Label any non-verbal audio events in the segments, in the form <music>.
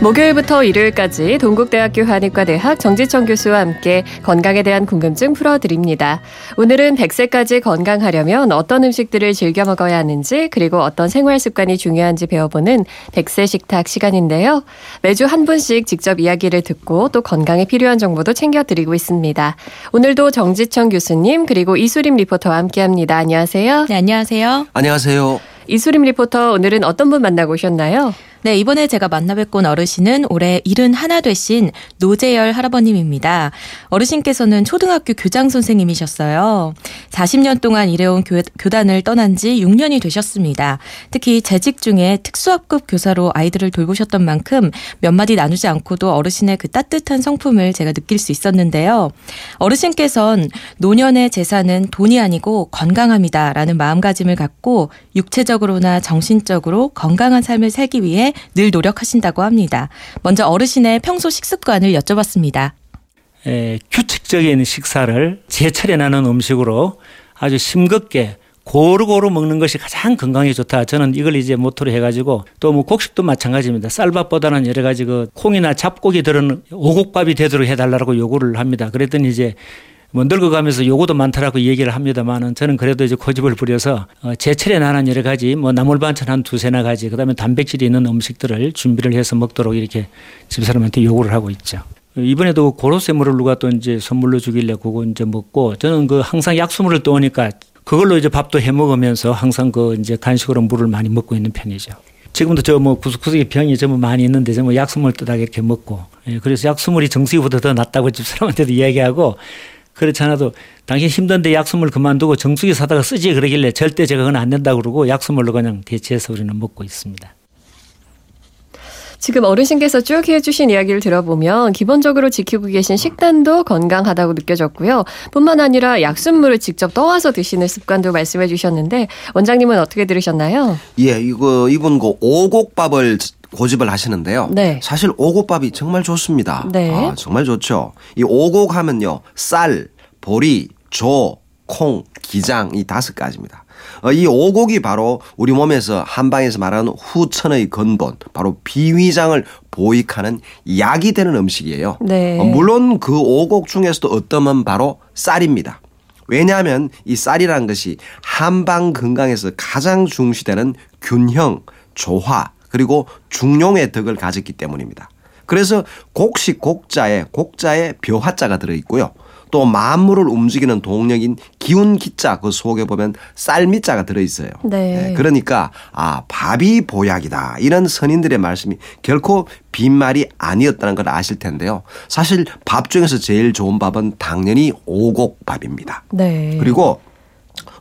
목요일부터 일요일까지 동국대학교 한의과대학 정지청 교수와 함께 건강에 대한 궁금증 풀어드립니다. 오늘은 100세까지 건강하려면 어떤 음식들을 즐겨 먹어야 하는지 그리고 어떤 생활 습관이 중요한지 배워보는 100세 식탁 시간인데요. 매주 한 분씩 직접 이야기를 듣고 또 건강에 필요한 정보도 챙겨드리고 있습니다. 오늘도 정지청 교수님 그리고 이수림 리포터와 함께합니다. 안녕하세요. 네, 안녕하세요. 안녕하세요. 이수림 리포터 오늘은 어떤 분 만나고 오셨나요? 네, 이번에 제가 만나뵙고 온 어르신은 올해 일흔 하나 되신 노재열 할아버님입니다. 어르신께서는 초등학교 교장 선생님이셨어요. 40년 동안 일해온 교, 교단을 떠난 지 6년이 되셨습니다. 특히 재직 중에 특수학급 교사로 아이들을 돌보셨던 만큼 몇 마디 나누지 않고도 어르신의 그 따뜻한 성품을 제가 느낄 수 있었는데요. 어르신께선 노년의 재산은 돈이 아니고 건강함이다라는 마음가짐을 갖고 육체적으로나 정신적으로 건강한 삶을 살기 위해 늘 노력하신다고 합니다. 먼저 어르신의 평소 식습관을 여쭤봤습니다. 에, 규칙적인 식사를 제철에 나는 음식으로 아주 싱겁게 고루고루 먹는 것이 가장 건강에 좋다. 저는 이걸 이제 모토로 해가지고 또 뭐 곡식도 마찬가지입니다. 쌀밥보다는 여러 가지 그 콩이나 잡곡이 들은 오곡밥이 되도록 해달라고 요구를 합니다. 그랬더니 이제 뭐 늙어가면서 요구도 많다라고 얘기를 합니다만은 저는 그래도 이제 고집을 부려서 어 제철에 나는 여러 가지 뭐 나물 반찬 한 두세나 가지 그다음에 단백질이 있는 음식들을 준비를 해서 먹도록 이렇게 집사람한테 요구를 하고 있죠. 이번에도 고로쇠물을 누가 또 이제 선물로 주길래 그거 이제 먹고 저는 그 항상 약수물을 떠오니까 그걸로 이제 밥도 해 먹으면서 항상 그 이제 간식으로 물을 많이 먹고 있는 편이죠. 지금도 저 뭐 구석구석에 병이 좀 많이 있는데 저뭐 약수물 뜨다가 이렇게 먹고 예, 그래서 약수물이 정수기보다 더 낫다고 <laughs> 집사람한테도 이야기하고 그렇지 않아도 당신 힘든데 약수물 그만두고 정수기 사다가 쓰지 그러길래 절대 제가 그건 안 된다고 그러고 약수물로 그냥 대체해서 우리는 먹고 있습니다. 지금 어르신께서 쭉 해주신 이야기를 들어보면 기본적으로 지키고 계신 식단도 건강하다고 느껴졌고요. 뿐만 아니라 약순물을 직접 떠와서 드시는 습관도 말씀해 주셨는데 원장님은 어떻게 들으셨나요? 예, 이거 이분 그 오곡밥을 고집을 하시는데요. 네. 사실 오곡밥이 정말 좋습니다. 네. 아, 정말 좋죠. 이 오곡 하면요, 쌀, 보리, 조, 콩, 기장 이 다섯 가지입니다. 어, 이 오곡이 바로 우리 몸에서 한방에서 말하는 후천의 근본, 바로 비위장을 보익하는 약이 되는 음식이에요. 네. 어, 물론 그 오곡 중에서도 어떠면 바로 쌀입니다. 왜냐하면 이 쌀이라는 것이 한방 건강에서 가장 중시되는 균형, 조화, 그리고 중용의 덕을 가졌기 때문입니다. 그래서 곡식 곡자에 곡자에 벼화자가 들어 있고요. 또 만물을 움직이는 동력인 기운 기자 그 속에 보면 쌀미자가 들어 있어요. 네. 그러니까 아 밥이 보약이다 이런 선인들의 말씀이 결코 빈말이 아니었다는 걸 아실 텐데요. 사실 밥 중에서 제일 좋은 밥은 당연히 오곡밥입니다. 네. 그리고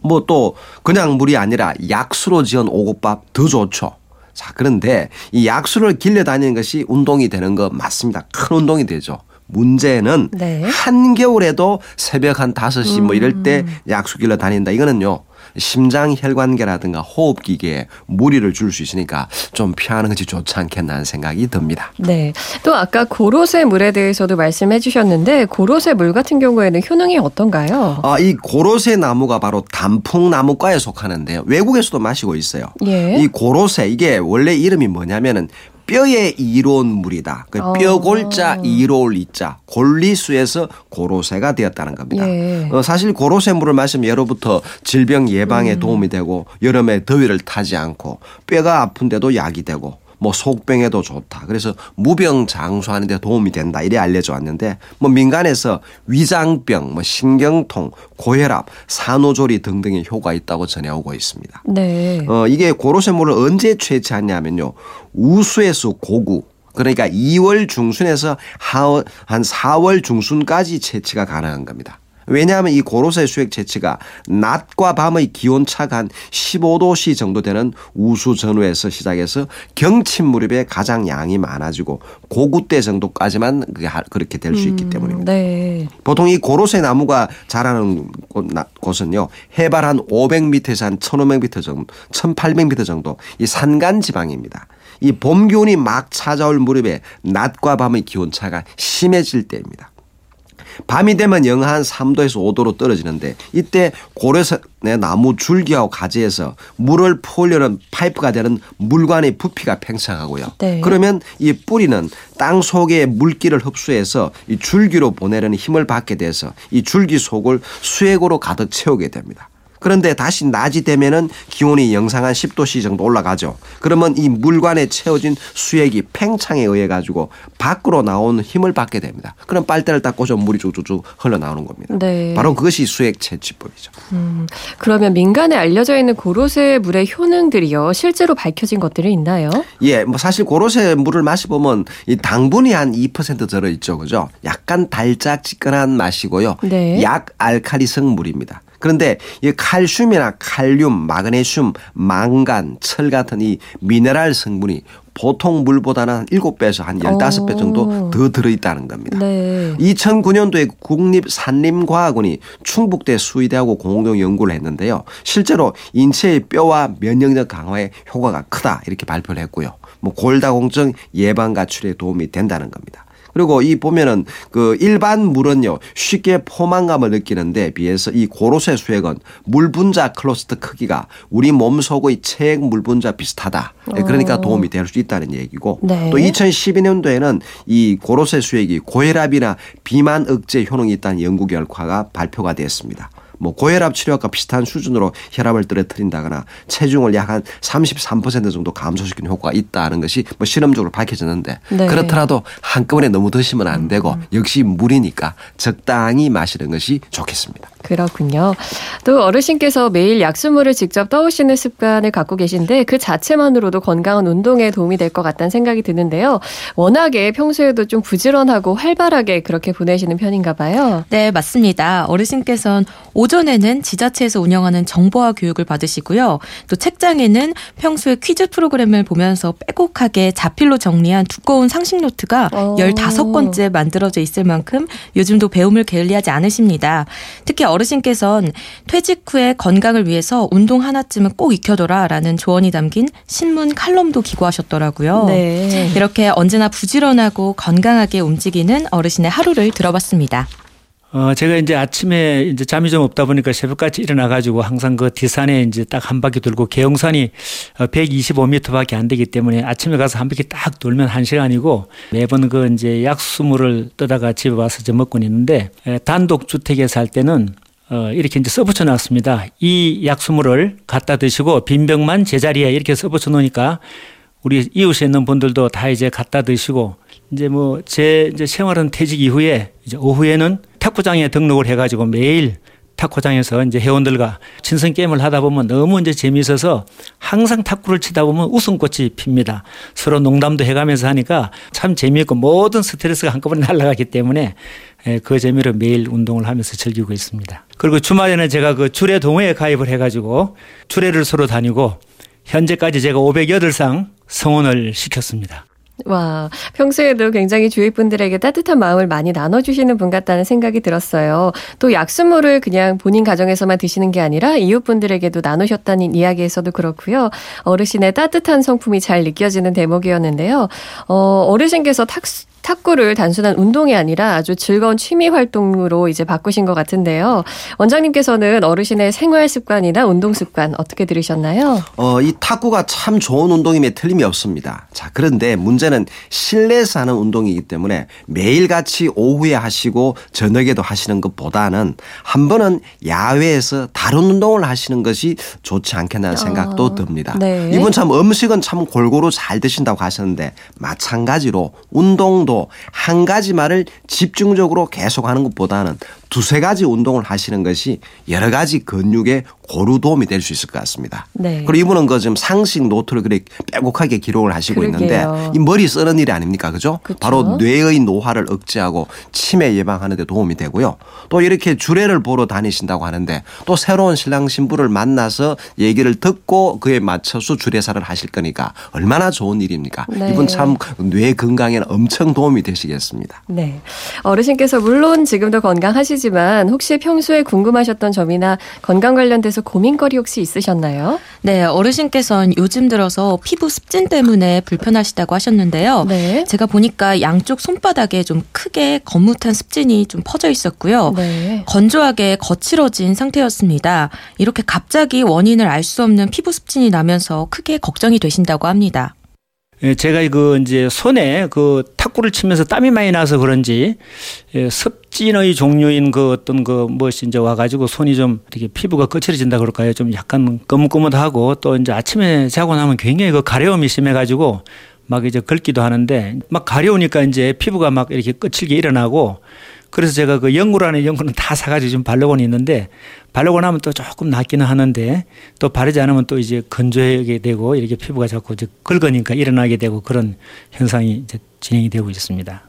뭐 또 그냥 물이 아니라 약수로 지은 오곡밥 더 좋죠. 자, 그런데 이 약수를 길려 다니는 것이 운동이 되는 거 맞습니다. 큰 운동이 되죠. 문제는 네. 한겨울에도 새벽 한 5시 뭐 이럴 때 음. 약수 길러 다닌다. 이거는요. 심장 혈관계라든가 호흡기계에 무리를 줄 수 있으니까 좀 피하는 것이 좋지 않겠나 하는 생각이 듭니다. 네. 또 아까 고로쇠 물에 대해서도 말씀해 주셨는데 고로쇠 물 같은 경우에는 효능이 어떤가요? 아, 이 고로쇠 나무가 바로 단풍나무과에 속하는데요. 외국에서도 마시고 있어요. 예. 이 고로쇠 이게 원래 이름이 뭐냐면은 뼈에 이로운 물이다. 그 어. 뼈골자 이로울 이자 골리수에서 고로쇠가 되었다는 겁니다. 예. 어, 사실 고로쇠 물을 마시면 예로부터 질병 예방에 도움이 되고 여름에 더위를 타지 않고 뼈가 아픈데도 약이 되고 뭐 속병에도 좋다. 그래서 무병 장수하는 데 도움이 된다. 이래 알려져 왔는데 뭐 민간에서 위장병, 뭐 신경통, 고혈압, 산후조리 등등의 효과가 있다고 전해오고 있습니다. 네. 어, 이게 고로쇠물을 언제 채취하냐면요. 우수에서 고구. 그러니까 2월 중순에서 하- 한 4월 중순까지 채취가 가능한 겁니다. 왜냐하면 이 고로쇠 수액 채취가 낮과 밤의 기온 차가 한 15도씨 정도 되는 우수 전후에서 시작해서 경침 무렵에 가장 양이 많아지고 고구 때 정도까지만 그렇게 될수 있기 때문입니다. 네. 보통 이 고로쇠 나무가 자라는 곳- 나- 곳은요 해발 한 500m에서 한 1,500m 정도, 1,800m 정도 이 산간 지방입니다. 이 봄 기온이 막 찾아올 무렵에 낮과 밤의 기온 차가 심해질 때입니다. 밤이 되면 영하 한 3도에서 5도로 떨어지는데 이때 고래산의 나무 줄기하고 가지에서 물을 풀려는 파이프가 되는 물관의 부피가 팽창하고요. 네. 그러면 이 뿌리는 땅 속의 물기를 흡수해서 이 줄기로 보내려는 힘을 받게 돼서 이 줄기 속을 수액으로 가득 채우게 됩니다. 그런데 다시 낮이 되면은 기온이 영상 한 10도씨 정도 올라가죠. 그러면 이 물관에 채워진 수액이 팽창에 의해 가지고 밖으로 나오는 힘을 받게 됩니다. 그럼 빨대를 딱 꽂으면 물이 쭉쭉쭉 흘러나오는 겁니다. 네. 바로 그것이 수액 채취법이죠. 음, 그러면 민간에 알려져 있는 고로쇠 물의 효능들이요. 실제로 밝혀진 것들이 있나요? 예, 뭐 사실 고로쇠 물을 마셔보면 이 당분이 한 2% 들어있죠. 그죠? 약간 달짝지근한 맛이고요. 네. 약 알칼리성 물입니다. 그런데 이 칼슘이나 칼륨, 마그네슘, 망간, 철 같은 이 미네랄 성분이 보통 물보다는 한 7배에서 한 15배 정도 오. 더 들어있다는 겁니다. 네. 2009년도에 국립산림과학원이 충북대 수의대하고 공동 연구를 했는데요. 실제로 인체의 뼈와 면역력 강화에 효과가 크다 이렇게 발표를 했고요. 뭐 골다공증 예방 가출에 도움이 된다는 겁니다. 그리고 이 보면은 그 일반 물은요 쉽게 포만감을 느끼는데 비해서 이 고로쇠 수액은 물 분자 클러스터 크기가 우리 몸 속의 체액 물 분자 비슷하다. 그러니까 도움이 될 수 있다는 얘기고 네. 또 2012년도에는 이 고로쇠 수액이 고혈압이나 비만 억제 효능이 있다는 연구 결과가 발표가 됐습니다. 뭐 고혈압 치료과 비슷한 수준으로 혈압을 떨어뜨린다거나 체중을 약 한 33% 정도 감소시키는 효과가 있다는 것이 뭐 실험적으로 밝혀졌는데 네. 음, 그렇더라도 한꺼번에 너무 드시면 안 되고 역시 물이니까 적당히 마시는 것이 좋겠습니다. 그렇군요. 또 어르신께서 매일 약수물을 직접 떠오시는 습관을 갖고 계신데 그 자체만으로도 건강한 운동에 도움이 될 것 같다는 생각이 드는데요. 워낙에 평소에도 좀 부지런하고 활발하게 그렇게 보내시는 편인가 봐요. 네, 맞습니다. 어르신께서는 오 전에는 지자체에서 운영하는 정보화 교육을 받으시고요. 또 책장에는 평소에 퀴즈 프로그램을 보면서 빼곡하게 자필로 정리한 두꺼운 상식 노트가 어. 15권째 만들어져 있을 만큼 요즘도 배움을 게을리하지 않으십니다. 특히 어르신께서는 퇴직 후에 건강을 위해서 운동 하나쯤은 꼭 익혀둬라라는 조언이 담긴 신문 칼럼도 기고하셨더라고요. 네. 이렇게 언제나 부지런하고 건강하게 움직이는 어르신의 하루를 들어봤습니다. 어, 제가 이제 아침에 이제 잠이 좀 없다 보니까 새벽까지 일어나가지고 항상 그 뒷산에 이제 딱 한 바퀴 돌고 계용산이 125m밖에 안 되기 때문에 아침에 가서 한 바퀴 딱 돌면 한 시간이고 매번 그 이제 약수물을 떠다가 집에 와서 저 먹고 있는데 에, 단독 주택에 살 때는 어, 이렇게 이제 써붙여 놨습니다. 이 약수물을 갖다 드시고 빈병만 제자리에 이렇게 써붙여 놓으니까 우리 이웃에 있는 분들도 다 이제 갖다 드시고 이제 뭐 제 이제 생활은 퇴직 이후에 이제 오후에는 탁구장에 등록을 해가지고 매일 탁구장에서 이제 회원들과 친선 게임을 하다 보면 너무 이제 재미있어서 항상 탁구를 치다 보면 웃음꽃이 핍니다. 서로 농담도 해가면서 하니까 참 재미있고 모든 스트레스가 한꺼번에 <laughs> 날아가기 때문에 예, 그 재미로 매일 운동을 하면서 즐기고 있습니다. 그리고 주말에는 제가 그 주례 동호회에 가입을 해가지고 주례를 서로 다니고 현재까지 제가 508상 성원을 시켰습니다. 와, 평소에도 굉장히 주위 분들에게 따뜻한 마음을 많이 나눠주시는 분 같다는 생각이 들었어요. 또 약수물을 그냥 본인 가정에서만 드시는 게 아니라 이웃분들에게도 나누셨다는 이야기에서도 그렇고요. 어르신의 따뜻한 성품이 잘 느껴지는 대목이었는데요. 어, 어르신께서 탁수 탁구를 단순한 운동이 아니라 아주 즐거운 취미 활동으로 이제 바꾸신 것 같은데요. 원장님께서는 어르신의 생활 습관이나 운동 습관 어떻게 들으셨나요? 어, 이 탁구가 참 좋은 운동임에 틀림이 없습니다. 자, 그런데 문제는 실내에서 하는 운동이기 때문에 매일같이 오후에 하시고 저녁에도 하시는 것보다는 한 번은 야외에서 다른 운동을 하시는 것이 좋지 않겠나 하는 생각도 아, 듭니다. 네. 이분 참 음식은 참 골고루 잘 드신다고 하셨는데 마찬가지로 운동도 한 가지 말을 집중적으로 계속 하는 것보다는 두세 가지 운동을 하시는 것이 여러 가지 근육에 고루 도움이 될 수 있을 것 같습니다. 네. 그리고 이분은 그 지금 상식 노트를 그렇게 빼곡하게 기록을 하시고 그러게요. 있는데 이 머리 쓰는 일이 아닙니까? 그죠? 그쵸. 바로 뇌의 노화를 억제하고 치매 예방하는 데 도움이 되고요. 또 이렇게 주례를 보러 다니신다고 하는데 또 새로운 신랑 신부를 만나서 얘기를 듣고 그에 맞춰서 주례사를 하실 거니까 얼마나 좋은 일입니까? 네. 이분 참 뇌 건강에는 엄청 도움이 되시겠습니다. 네. 어르신께서 물론 지금도 건강하시 지만 혹시 평소에 궁금하셨던 점이나 건강 관련돼서 고민거리 혹시 있으셨나요? 네, 어르신께서는 요즘 들어서 피부 습진 때문에 불편하시다고 하셨는데요. 네. 제가 보니까 양쪽 손바닥에 좀 크게 거뭇한 습진이 좀 퍼져 있었고요. 네. 건조하게 거칠어진 상태였습니다. 이렇게 갑자기 원인을 알 수 없는 피부 습진이 나면서 크게 걱정이 되신다고 합니다. 예, 제가 그 이제 손에 그 탁구를 치면서 땀이 많이 나서 그런지 예, 습진의 종류인 그 어떤 그 무엇이 이제 와가지고 손이 좀 이렇게 피부가 거칠어진다 그럴까요? 좀 약간 거뭇거뭇하고 또 이제 아침에 자고 나면 굉장히 그 가려움이 심해가지고 막 이제 긁기도 하는데 막 가려우니까 이제 피부가 막 이렇게 거칠게 일어나고 그래서 제가 그 연구라는 연구는 다 사가지고 좀 바르고는 있는데 바르고 나면 또 조금 낫기는 하는데 또 바르지 않으면 또 이제 건조하게 되고 이렇게 피부가 자꾸 이제 긁으니까 일어나게 되고 그런 현상이 이제 진행이 되고 있습니다.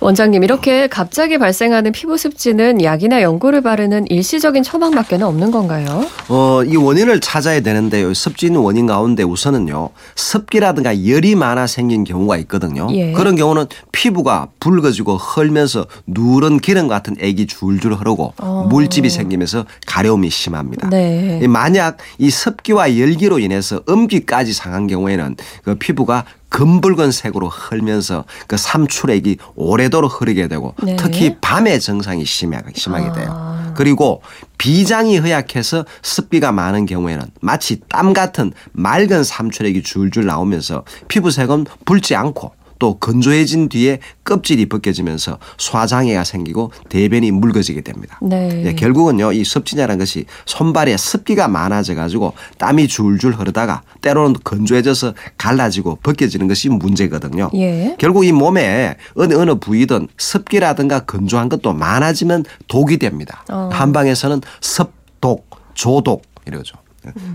원장님 이렇게 갑자기 발생하는 피부 습진은 약이나 연고를 바르는 일시적인 처방밖에는 없는 건가요? 어, 이 원인을 찾아야 되는데요. 습진 원인 가운데 우선은요. 습기라든가 열이 많아 생긴 경우가 있거든요. 예. 그런 경우는 피부가 붉어지고 헐면서 누런 기름 같은 액이 줄줄 흐르고 어. 물집이 생기면서 가려움이 심합니다. 네. 이 만약 이 습기와 열기로 인해서 음기까지 상한 경우에는 그 피부가 금붉은 색으로 흐르면서 그 삼출액이 오래도록 흐르게 되고 네. 특히 밤에 증상이 심하게, 심하게 돼요. 아. 그리고 비장이 허약해서 습기가 많은 경우에는 마치 땀 같은 맑은 삼출액이 줄줄 나오면서 피부색은 붉지 않고 또 건조해진 뒤에 껍질이 벗겨지면서 소화장애가 생기고 대변이 묽어지게 됩니다. 네. 예, 결국은요, 이 습진이라는 것이 손발에 습기가 많아져 가지고 땀이 줄줄 흐르다가 때로는 건조해져서 갈라지고 벗겨지는 것이 문제거든요. 예. 결국 이 몸에 어느 어느 부위든 습기라든가 건조한 것도 많아지면 독이 됩니다. 어. 한방에서는 습독, 조독 이러죠.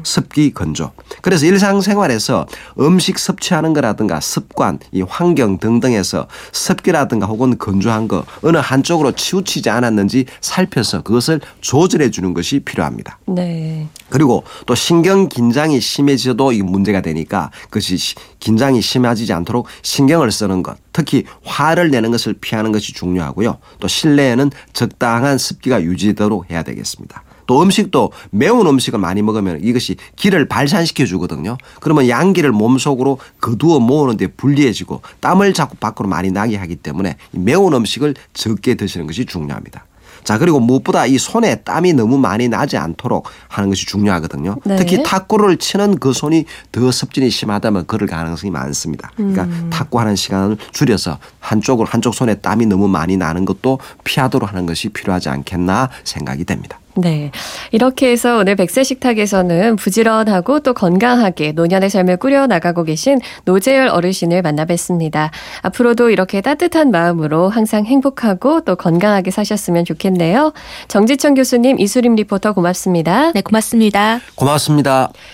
습기 건조. 그래서 일상생활에서 음식 섭취하는 거라든가 습관, 이 환경 등등에서 습기라든가 혹은 건조한 거 어느 한쪽으로 치우치지 않았는지 살펴서 그것을 조절해 주는 것이 필요합니다. 네. 그리고 또 신경 긴장이 심해져도 이 문제가 되니까 그것이 시- 긴장이 심해지지 않도록 신경을 쓰는 것, 특히 화를 내는 것을 피하는 것이 중요하고요. 또 실내에는 적당한 습기가 유지되도록 해야 되겠습니다. 또 음식도 매운 음식을 많이 먹으면 이것이 기를 발산시켜 주거든요. 그러면 양기를 몸속으로 거두어 모으는데 불리해지고 땀을 자꾸 밖으로 많이 나게 하기 때문에 이 매운 음식을 적게 드시는 것이 중요합니다. 자, 그리고 무엇보다 이 손에 땀이 너무 많이 나지 않도록 하는 것이 중요하거든요. 네. 특히 탁구를 치는 그 손이 더 습진이 심하다면 그럴 가능성이 많습니다. 그러니까 음. 탁구하는 시간을 줄여서 한쪽으로 한쪽 손에 땀이 너무 많이 나는 것도 피하도록 하는 것이 필요하지 않겠나 생각이 됩니다. 네. 이렇게 해서 오늘 백세 식탁에서는 부지런하고 또 건강하게 노년의 삶을 꾸려 나가고 계신 노재열 어르신을 만나 뵀습니다. 앞으로도 이렇게 따뜻한 마음으로 항상 행복하고 또 건강하게 사셨으면 좋겠네요. 정지천 교수님, 이수림 리포터 고맙습니다. 네, 고맙습니다. 고맙습니다.